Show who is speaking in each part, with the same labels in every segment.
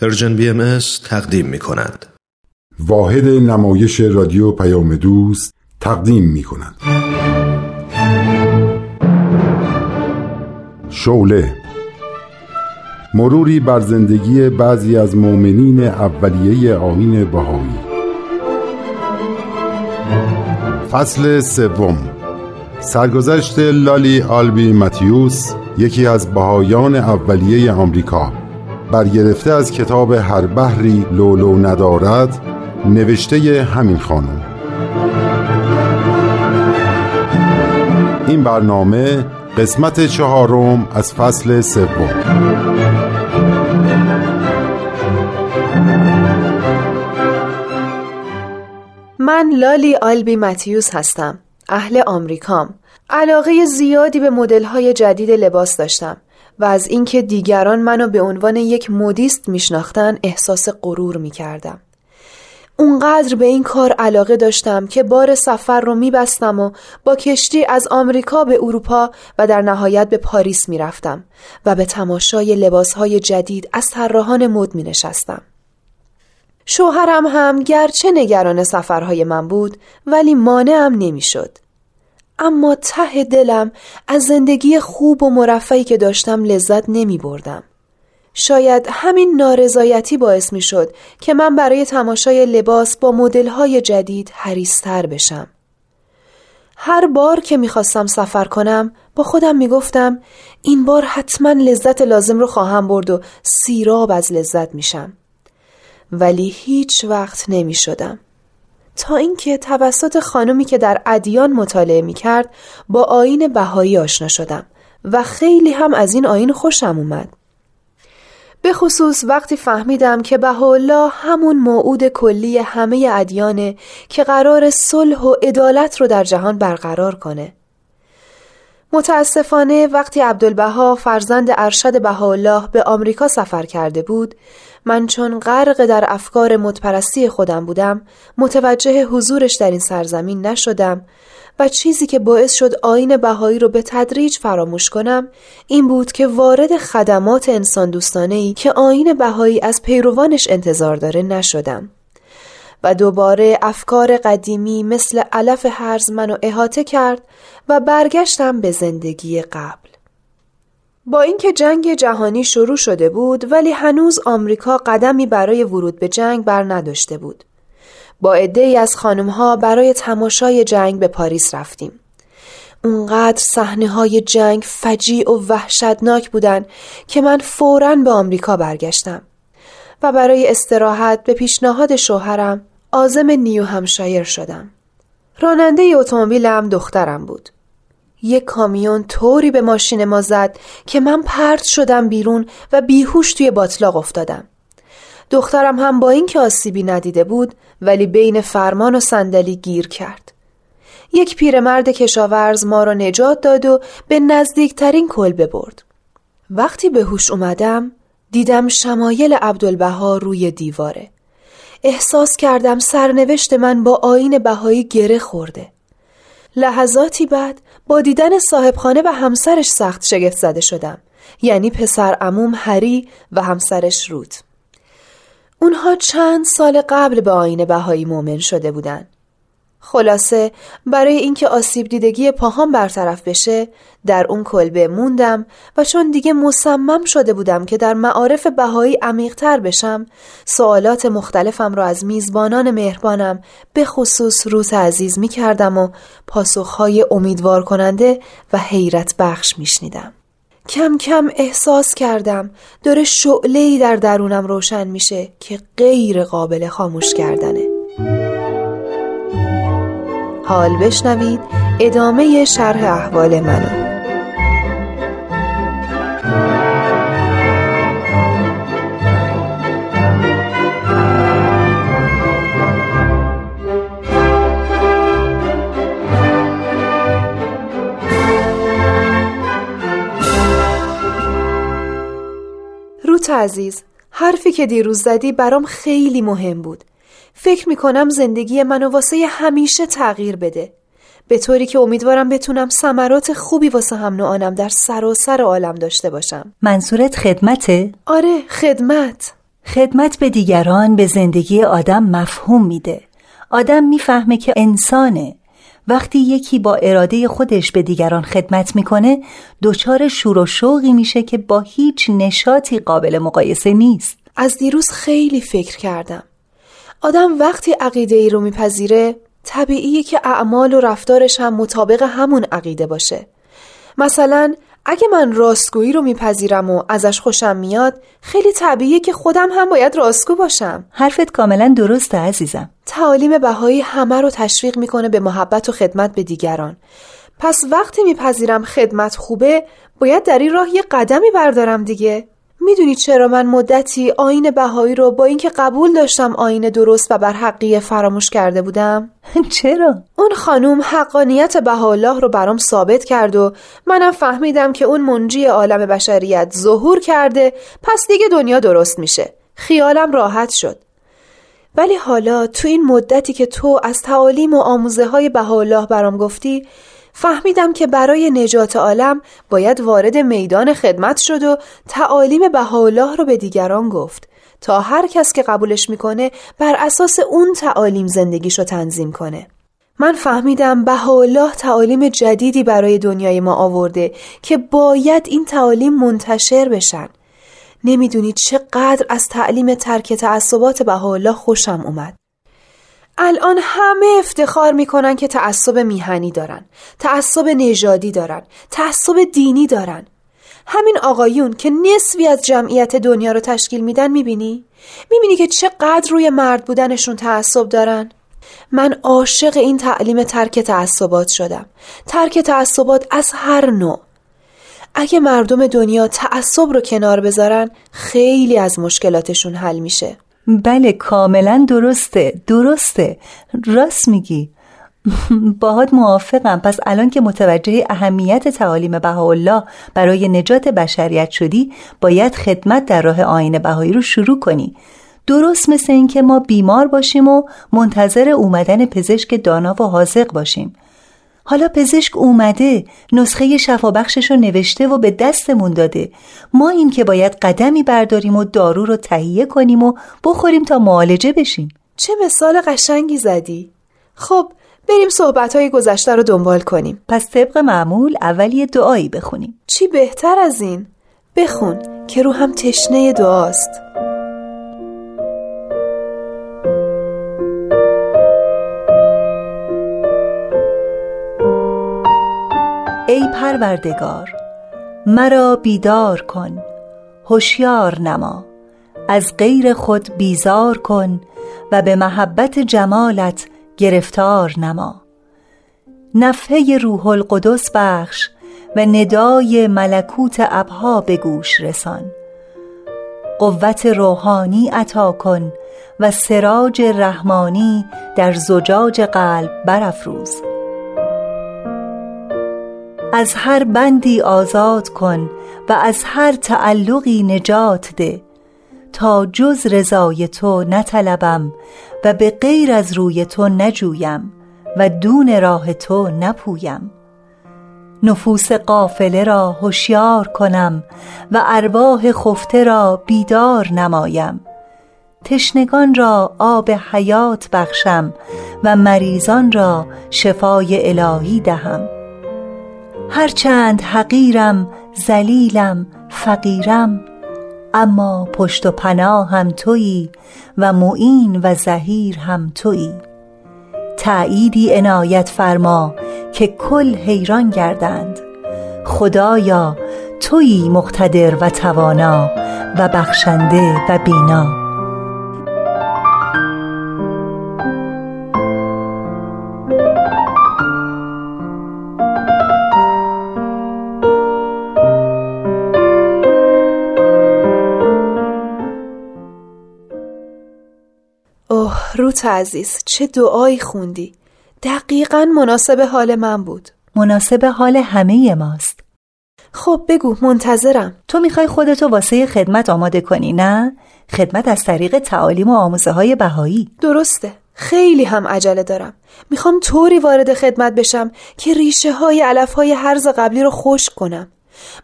Speaker 1: Persian BM تقدیم می کند.
Speaker 2: واحد نمایش رادیو پیام دوست تقدیم می کند. شعله مروری بر زندگی بعضی از مؤمنین اولیه آیین بهایی فصل سوم سرگذشت لولی آلبی ماتیوس یکی از بهایان اولیه آمریکا برگرفته از کتاب هر بحری لولو ندارد نوشته همین خانم. این برنامه قسمت چهارم از فصل سوم.
Speaker 3: من لالی آلبی متیوس هستم اهل آمریکام. علاقه زیادی به مدل‌های جدید لباس داشتم. و از اینکه دیگران منو به عنوان یک مدیست میشناختن احساس غرور می‌کردم. اونقدر به این کار علاقه داشتم که بار سفر رو میبستم و با کشتی از آمریکا به اروپا و در نهایت به پاریس می‌رفتم و به تماشای لباسهای جدید از طراحان مد می نشستم. شوهرم هم گرچه نگران سفرهای من بود ولی مانعم نمی‌شد. اما ته دلم از زندگی خوب و مرفعی که داشتم لذت نمی بردم. شاید همین نارضایتی باعث می شد که من برای تماشای لباس با مدلهای جدید حریستر بشم. هر بار که می‌خواستم سفر کنم با خودم می‌گفتم این بار حتما لذت لازم رو خواهم برد و سیراب از لذت میشم. ولی هیچ وقت نمی شدم. تا اینکه توسط خانمی که در ادیان مطالعه می کرد با آین بهایی آشنا شدم و خیلی هم از این آین خوشم اومد. به خصوص وقتی فهمیدم که بهاءالله همون موعود کلی همه ادیانه که قرار صلح و عدالت رو در جهان برقرار کنه. متاسفانه وقتی عبدالبها فرزند ارشد بهاءالله به آمریکا سفر کرده بود من چون غرق در افکار متپرستی خودم بودم متوجه حضورش در این سرزمین نشدم و چیزی که باعث شد آین بهایی رو به تدریج فراموش کنم این بود که وارد خدمات انسان دوستانه ای که آین بهایی از پیروانش انتظار داره نشدم. و دوباره افکار قدیمی مثل علف هرز منو احاطه کرد و برگشتم به زندگی قبل. با اینکه جنگ جهانی شروع شده بود ولی هنوز آمریکا قدمی برای ورود به جنگ بر نداشته بود. با عده از خانمها برای تماشای جنگ به پاریس رفتیم. اونقدر صحنه های جنگ فجیع و وحشتناک بودن که من فوراً به آمریکا برگشتم و برای استراحت به پیشنهاد شوهرم آزم نیو همشایر شدم. راننده اتومبیلم دخترم بود. یک کامیون طوری به ماشین ما زد که من پرت شدم بیرون و بیهوش توی باطلاق افتادم. دخترم هم با اینکه آسیبی ندیده بود ولی بین فرمان و صندلی گیر کرد. یک پیرمرد کشاورز ما را نجات داد و به نزدیکترین کلبه برد. وقتی به هوش اومدم دیدم شمایل عبدالبها روی دیواره. احساس کردم سرنوشت من با آین بهایی گره خورده. لحظاتی بعد با دیدن صاحبخانه و همسرش سخت شگفت زده شدم. یعنی پسر اموم هری و همسرش روت اونها چند سال قبل به آین بهایی مؤمن شده بودند. خلاصه برای اینکه آسیب دیدگی پاهام برطرف بشه در اون کلبه موندم و چون دیگه مصمم شده بودم که در معارف بهایی عمیقتر بشم سوالات مختلفم را از میزبانان مهربانم به خصوص روت عزیز می کردم و پاسخهای امیدوار کننده و حیرت بخش می شنیدم. کم کم احساس کردم داره شعله در درونم روشن میشه که غیر قابل خاموش کردنه. حال بشنوید ادامه شرح احوال منو. روت عزیز حرفی که دیروز زدی برام خیلی مهم بود. فکر می‌کنم زندگی منو واسه همیشه تغییر بده. به طوری که امیدوارم بتونم ثمرات خوبی واسه هم در سر و سر عالم داشته باشم.
Speaker 4: منصورت خدمته؟
Speaker 3: آره خدمت.
Speaker 4: خدمت به دیگران به زندگی آدم مفهوم میده. آدم می‌فهمه که انسانه. وقتی یکی با اراده خودش به دیگران خدمت می‌کنه دچار شور و شوقی میشه که با هیچ نشاطی قابل مقایسه نیست.
Speaker 3: از دیروز خیلی فکر کردم. آدم وقتی عقیده ای رو میپذیره طبیعیه که اعمال و رفتارش هم مطابق همون عقیده باشه. مثلا اگه من راستگویی رو میپذیرم و ازش خوشم میاد خیلی طبیعیه که خودم هم باید راستگو باشم.
Speaker 4: حرفت کاملا درسته عزیزم.
Speaker 3: تعالیم بهایی همه رو تشویق می‌کنه به محبت و خدمت به دیگران. پس وقتی میپذیرم خدمت خوبه باید در این راه یه قدمی بردارم دیگه. می‌دونی چرا من مدتی آین بهایی رو با اینکه قبول داشتم آین درست و بر حقیه فراموش کرده بودم؟
Speaker 4: چرا؟
Speaker 3: اون خانوم حقانیت بهاءالله رو برام ثابت کرد و منم فهمیدم که اون منجی عالم بشریت ظهور کرده پس دیگه دنیا درست میشه. خیالم راحت شد. ولی حالا تو این مدتی که تو از تعالیم و آموزه های بهاءالله برام گفتی فهمیدم که برای نجات عالم باید وارد میدان خدمت شد و تعالیم بهاءالله رو به دیگران گفت تا هر کس که قبولش می‌کنه بر اساس اون تعالیم زندگیشو تنظیم کنه. من فهمیدم بهاءالله تعالیم جدیدی برای دنیای ما آورده که باید این تعالیم منتشر بشن. نمی‌دونید چقدر از تعلیم ترک تعصبات بهاءالله خوشم اومد. الان همه افتخار می‌کنن که تعصب میهنی دارن تعصب نژادی دارن تعصب دینی دارن همین آقایون که نصفی از جمعیت دنیا رو تشکیل میدن می‌بینی؟ می‌بینی که چقدر روی مرد بودنشون تعصب دارن؟ من عاشق این تعلیم ترک تعصبات شدم ترک تعصبات از هر نوع اگه مردم دنیا تعصب رو کنار بذارن خیلی از مشکلاتشون حل میشه
Speaker 4: بله کاملا درسته درسته. راست میگی. باهات موافقم. پس الان که متوجه اهمیت تعالیم بهاءالله برای نجات بشریت شدی باید خدمت در راه آین بهایی رو شروع کنی. درست مثل اینکه ما بیمار باشیم و منتظر اومدن پزشک دانا و حاضق باشیم. حالا پزشک اومده نسخه شفابخشش رو نوشته و به دستمون داده. ما این که باید قدمی برداریم و دارو رو تهیه کنیم و بخوریم تا معالجه بشیم.
Speaker 3: چه مثال قشنگی زدی. خب بریم صحبت های گذشته رو دنبال کنیم.
Speaker 4: پس طبق معمول اول یه دعایی بخونیم.
Speaker 3: چی بهتر از این؟ بخون که رو هم تشنه دعاست.
Speaker 4: پروردگار مرا بیدار کن هوشیار نما از غیر خود بیزار کن و به محبت جمالت گرفتار نما. نفحه روح القدس بخش و ندای ملکوت ابها به گوش رسان. قوت روحانی عطا کن و سراج رحمانی در زجاج قلب برافروز. از هر بندی آزاد کن و از هر تعلقی نجات ده. تا جز رضای تو نطلبم و به غیر از روی تو نجویم و دون راه تو نپویم. نفوس قافله را هوشیار کنم و ارواح خفته را بیدار نمایم. تشنگان را آب حیات بخشم و مریضان را شفای الهی دهم. هرچند حقیرم زلیلم فقیرم اما پشت و پناه هم تویی و معین و زهیر هم تویی. تعییدی عنایت فرما که کل حیران گردند. خدایا تویی مقتدر و توانا و بخشنده و بینا.
Speaker 3: عزیز چه دعایی خوندی؟ دقیقا مناسب حال من بود.
Speaker 4: مناسب حال همه ماست.
Speaker 3: خب بگو منتظرم.
Speaker 4: تو می‌خوای خودتو واسه خدمت آماده کنی نه؟ خدمت از طریق تعالیم و آموزه های بهایی.
Speaker 3: درسته. خیلی هم عجله دارم. می‌خوام طوری وارد خدمت بشم که ریشه های علف های حرز قبلی رو خشک کنم.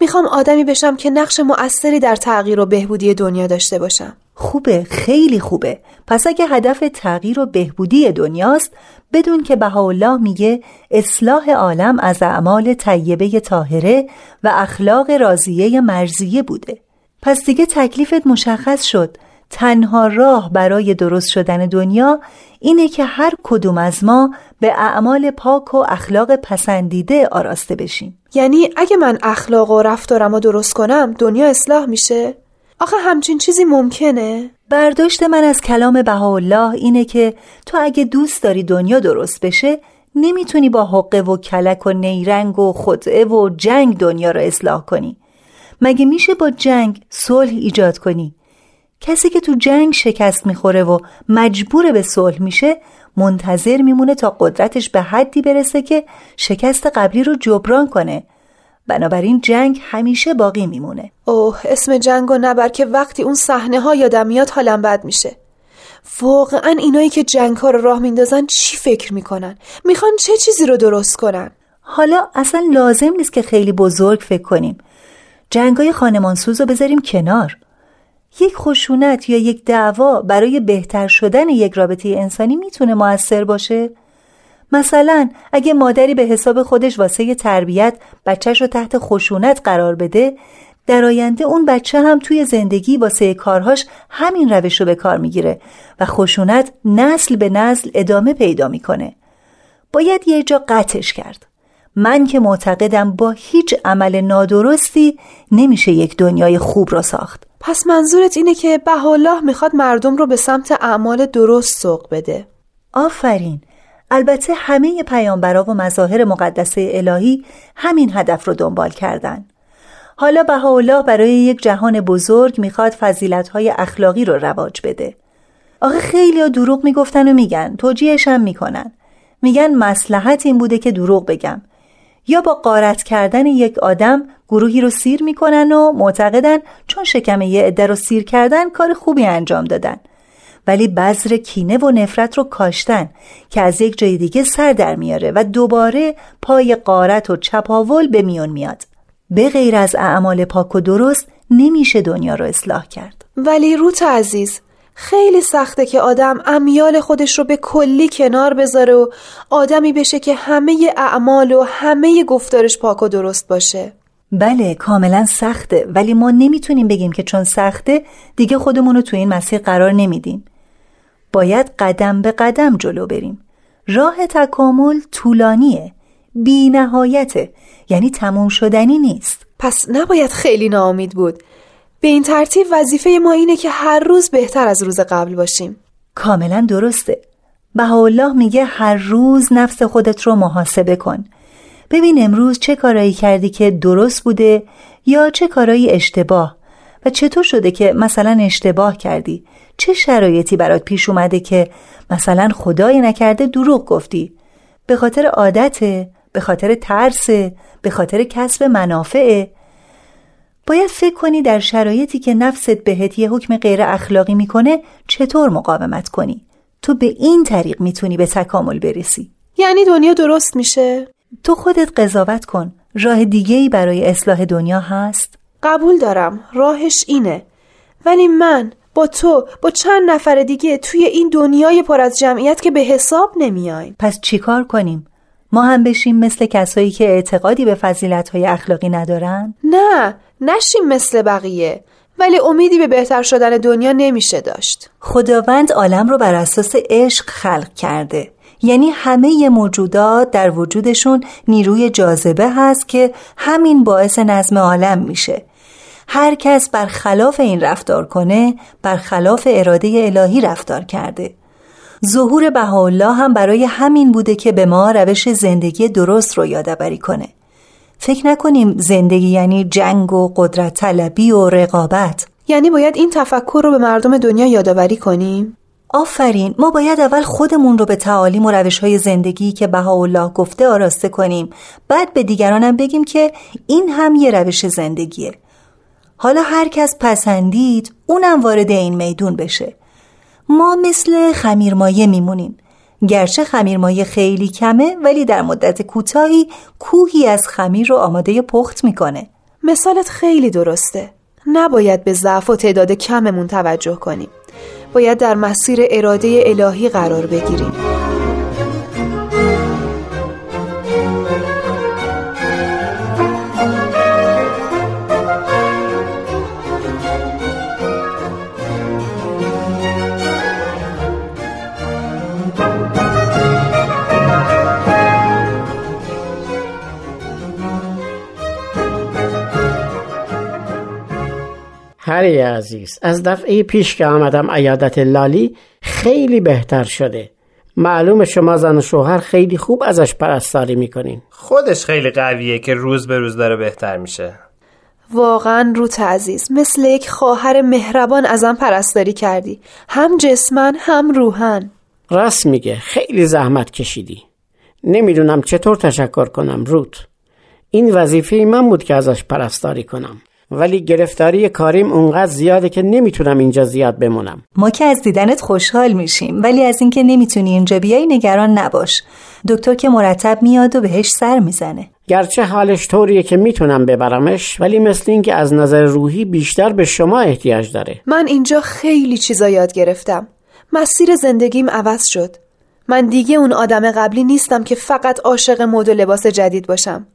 Speaker 3: می‌خوام آدمی بشم که نقش مؤثری در تغییر و بهبودی دنیا داشته باشم.
Speaker 4: خوبه خیلی خوبه. پس اگه هدف تغییر و بهبودی دنیاست بدون که بهاءالله میگه اصلاح عالم از اعمال طیبه طاهره و اخلاق راضیه مرزیه بوده. پس دیگه تکلیفت مشخص شد. تنها راه برای درست شدن دنیا اینه که هر کدوم از ما به اعمال پاک و اخلاق پسندیده آراسته بشیم.
Speaker 3: یعنی اگه من اخلاق و رفتارم رو درست کنم دنیا اصلاح میشه؟ آخه همچین چیزی ممکنه؟
Speaker 4: برداشت من از کلام بهاءالله اینه که تو اگه دوست داری دنیا درست بشه نمی‌تونی با حقه و کلک و نیرنگ و خدعه و جنگ دنیا رو اصلاح کنی. مگه میشه با جنگ صلح ایجاد کنی؟ کسی که تو جنگ شکست می‌خوره و مجبور به صلح میشه منتظر میمونه تا قدرتش به حدی برسه که شکست قبلی رو جبران کنه. بنابراین جنگ همیشه باقی میمونه.
Speaker 3: اوه اسم جنگ و نبر که وقتی اون صحنه ها یادم میاد حالم بد میشه. واقعا اینایی که جنگ ها رو راه میندازن چی فکر می‌کنن؟ می‌خوان چه چیزی رو درست کنن؟
Speaker 4: حالا اصلا لازم نیست که خیلی بزرگ فکر کنیم. جنگای خانمانسوز رو بذاریم کنار. یک خشونت یا یک دعوا برای بهتر شدن یک رابطه انسانی می‌تونه موثر باشه؟ مثلا اگه مادری به حساب خودش واسه تربیت بچهش رو تحت خشونت قرار بده در آینده اون بچه هم توی زندگی واسه کارهاش همین روش رو به کار می‌گیره و خشونت نسل به نسل ادامه پیدا می‌کنه. باید یه جا قطعش کرد. من که معتقدم با هیچ عمل نادرستی نمیشه یک دنیای خوب را ساخت.
Speaker 3: پس منظورت اینه که بهالله می‌خواد مردم رو به سمت اعمال درست سوق بده.
Speaker 4: آفرین. البته همه پیامبرا و مظاهر مقدسه الهی همین هدف رو دنبال کردن. حالا بهاءالله برای یک جهان بزرگ می‌خواد فضیلتهای اخلاقی رو رواج بده. آخه خیلی دروغ می‌گفتن و میگن توجیهش هم می‌کنن. میگن مسلحت این بوده که دروغ بگم. یا با قارت کردن یک آدم گروهی رو سیر می‌کنن و معتقدن چون شکم یه عده رو سیر کردن کار خوبی انجام دادن. ولی بذر کینه و نفرت رو کاشتن که از یک جای دیگه سر در میاره و دوباره پای قارت و چپاول به میون میاد. به غیر از اعمال پاک و درست نمیشه دنیا رو اصلاح کرد.
Speaker 3: ولی روت عزیز خیلی سخته که آدم امیال خودش رو به کلی کنار بذاره و آدمی بشه که همه اعمال و همه گفتارش پاک و درست باشه.
Speaker 4: بله کاملا سخته ولی ما نمی‌تونیم بگیم که چون سخته دیگه خودمون رو تو این مسیر قرار نمیدیم. باید قدم به قدم جلو بریم. راه تکامل طولانیه. بی نهایته یعنی تموم شدنی نیست.
Speaker 3: پس نباید خیلی ناامید بود. به این ترتیب وظیفه ما اینه که هر روز بهتر از روز قبل باشیم.
Speaker 4: کاملا درسته. بهاءالله میگه هر روز نفس خودت رو محاسبه کن. ببین امروز چه کارایی کردی که درست بوده یا چه کارایی اشتباه. و چطور شده که مثلا اشتباه کردی؟ چه شرایطی برات پیش اومده که مثلا خدای نکرده دروغ گفتی؟ به خاطر عادته؟ به خاطر ترس به خاطر کسب منافعه؟ باید فکر کنی در شرایطی که نفست بهت یه حکم غیر اخلاقی می‌کنه چطور مقاومت کنی؟ تو به این طریق می‌تونی به تکامل برسی.
Speaker 3: یعنی دنیا درست میشه؟
Speaker 4: تو خودت قضاوت کن. راه دیگه ای برای اصلاح دنیا هست.
Speaker 3: قبول دارم راهش اینه. ولی من با تو با چند نفر دیگه توی این دنیای پر از جمعیت که به حساب نمیایم.
Speaker 4: پس چیکار کنیم؟ ما هم بشیم مثل کسایی که اعتقادی به فضیلت‌های اخلاقی ندارن؟
Speaker 3: نه نشیم مثل بقیه. ولی امیدی به بهتر شدن دنیا نمیشه داشت.
Speaker 4: خداوند عالم رو بر اساس عشق خلق کرده. یعنی همه موجودات در وجودشون نیروی جاذبه هست که همین باعث نظم عالم میشه. هر کس بر خلاف این رفتار کنه بر خلاف اراده الهی رفتار کرده. ظهور بهاءالله هم برای همین بوده که به ما روش زندگی درست رو یادآوری کنه. فکر نکنیم زندگی یعنی جنگ و قدرت طلبی و رقابت.
Speaker 3: یعنی باید این تفکر رو به مردم دنیا یادآوری کنیم؟
Speaker 4: آفرین ما باید اول خودمون رو به تعالیم و روش های زندگی که بهاءالله گفته آراسته کنیم. بعد به دیگرانم بگیم که این هم یه روش زندگیه. حالا هر کس پسندید اونم وارد این میدون بشه. ما مثل خمیرمایه میمونیم. گرچه خمیرمایه خیلی کمه ولی در مدت کوتاهی کوهی از خمیر رو آماده پخت می‌کنه.
Speaker 3: مثالت خیلی درسته. نباید به ضعف و تعداد کممون توجه کنیم. باید در مسیر اراده الهی قرار بگیریم.
Speaker 5: هری عزیز از دفعه پیش که آمدم عیادت لالی خیلی بهتر شده. معلوم شما زن و شوهر خیلی خوب ازش پرستاری می‌کنین.
Speaker 6: خودش خیلی قویه که روز به روز داره بهتر میشه.
Speaker 3: واقعا روت عزیز مثل یک خواهر مهربان ازم پرستاری کردی. هم جسمن هم روحن.
Speaker 5: راست میگه خیلی زحمت کشیدی. نمی‌دونم چطور تشکر کنم روت. این وظیفه من بود که ازش پرستاری کنم. ولی گرفتاری کاریم اونقدر زیاده که نمی‌تونم اینجا زیاد بمونم.
Speaker 4: ما که از دیدنت خوشحال میشیم ولی از اینکه نمی‌تونی اینجا بیای نگران نباش. دکتر که مرتب میاد و بهش سر می‌زنه.
Speaker 5: گرچه حالش طوریه که می‌تونم ببرمش ولی مثل اینکه از نظر روحی بیشتر به شما احتیاج داره.
Speaker 3: من اینجا خیلی چیزا یاد گرفتم. مسیر زندگیم عوض شد. من دیگه اون آدم قبلی نیستم که فقط عاشق مد و لباس جدید باشم.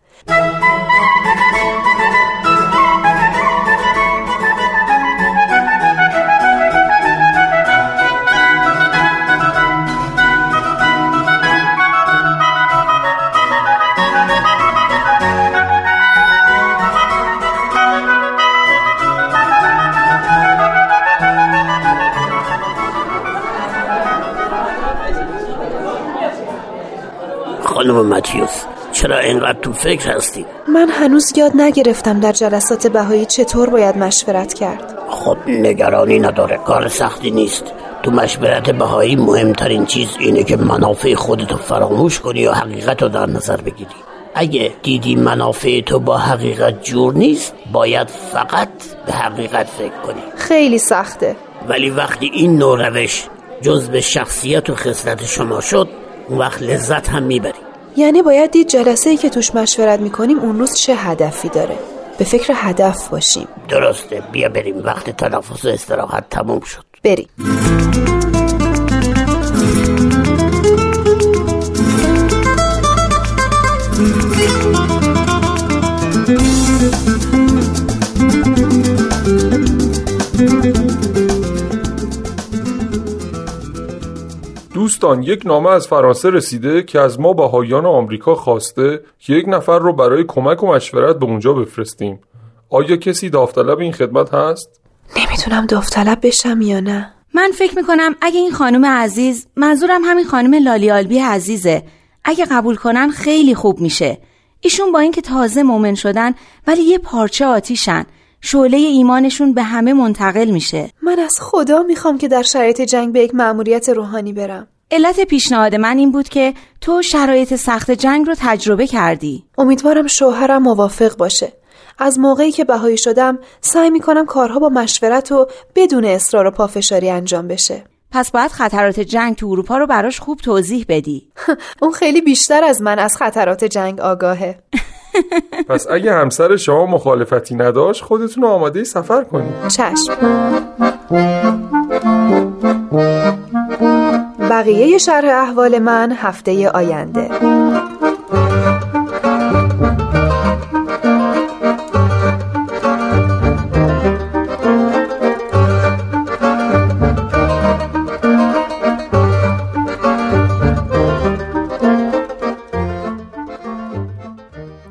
Speaker 5: خانم متیوس چرا اینقدر تو فکر هستی؟
Speaker 3: من هنوز یاد نگرفتم در جلسات بهایی چطور باید مشورت کرد.
Speaker 5: خب نگرانی نداره کار سختی نیست. تو مشورت بهایی مهمترین چیز اینه که منافع خودتو فراموش کنی و حقیقت رو در نظر بگیری. اگه دیدی منافع تو با حقیقت جور نیست باید فقط به حقیقت فکر کنی.
Speaker 3: خیلی سخته.
Speaker 5: ولی وقتی این نوع روش جز به شخصیت و خصلت شما شد اون وقت لذت هم می‌بری.
Speaker 3: یعنی باید دید جلسه ای که توش مشورت می‌کنیم اون روز چه هدفی داره. به فکر هدف باشیم.
Speaker 5: درسته. بیا بریم. وقت تنفس و استراحت تموم شد.
Speaker 3: بریم.
Speaker 7: دوستان یک نامه از فرانسه رسیده که از ما بهایان آمریکا خواسته که یک نفر رو برای کمک و مشورت به اونجا بفرستیم. آیا کسی داوطلب این خدمت هست؟
Speaker 3: نمی‌تونم داوطلب بشم یا نه.
Speaker 8: من فکر می‌کنم اگه این خانم عزیز منظورم همین خانم لالی آلبی عزیزه. اگه قبول کنن خیلی خوب میشه. ایشون با اینکه تازه مومن شدن ولی یه پارچه آتیشن. شعله ایمانشون به همه منتقل میشه.
Speaker 3: من از خدا می‌خوام که در شرایط جنگ به یک مأموریت روحانی برم.
Speaker 8: علت پیشنهاد من این بود که تو شرایط سخت جنگ رو تجربه کردی.
Speaker 3: امیدوارم شوهرم موافق باشه. از موقعی که بهایی شدم سعی می‌کنم کارها با مشورت و بدون اصرار و پافشاری انجام بشه.
Speaker 8: پس باید خطرات جنگ تو اروپا رو براش خوب توضیح بدی.
Speaker 3: اون خیلی بیشتر از من از خطرات جنگ آگاهه.
Speaker 7: پس اگه همسر شما مخالفتی نداشت خودتون رو آماده سفر کنید.
Speaker 3: چشم. بقیه شرح احوال من هفته آینده.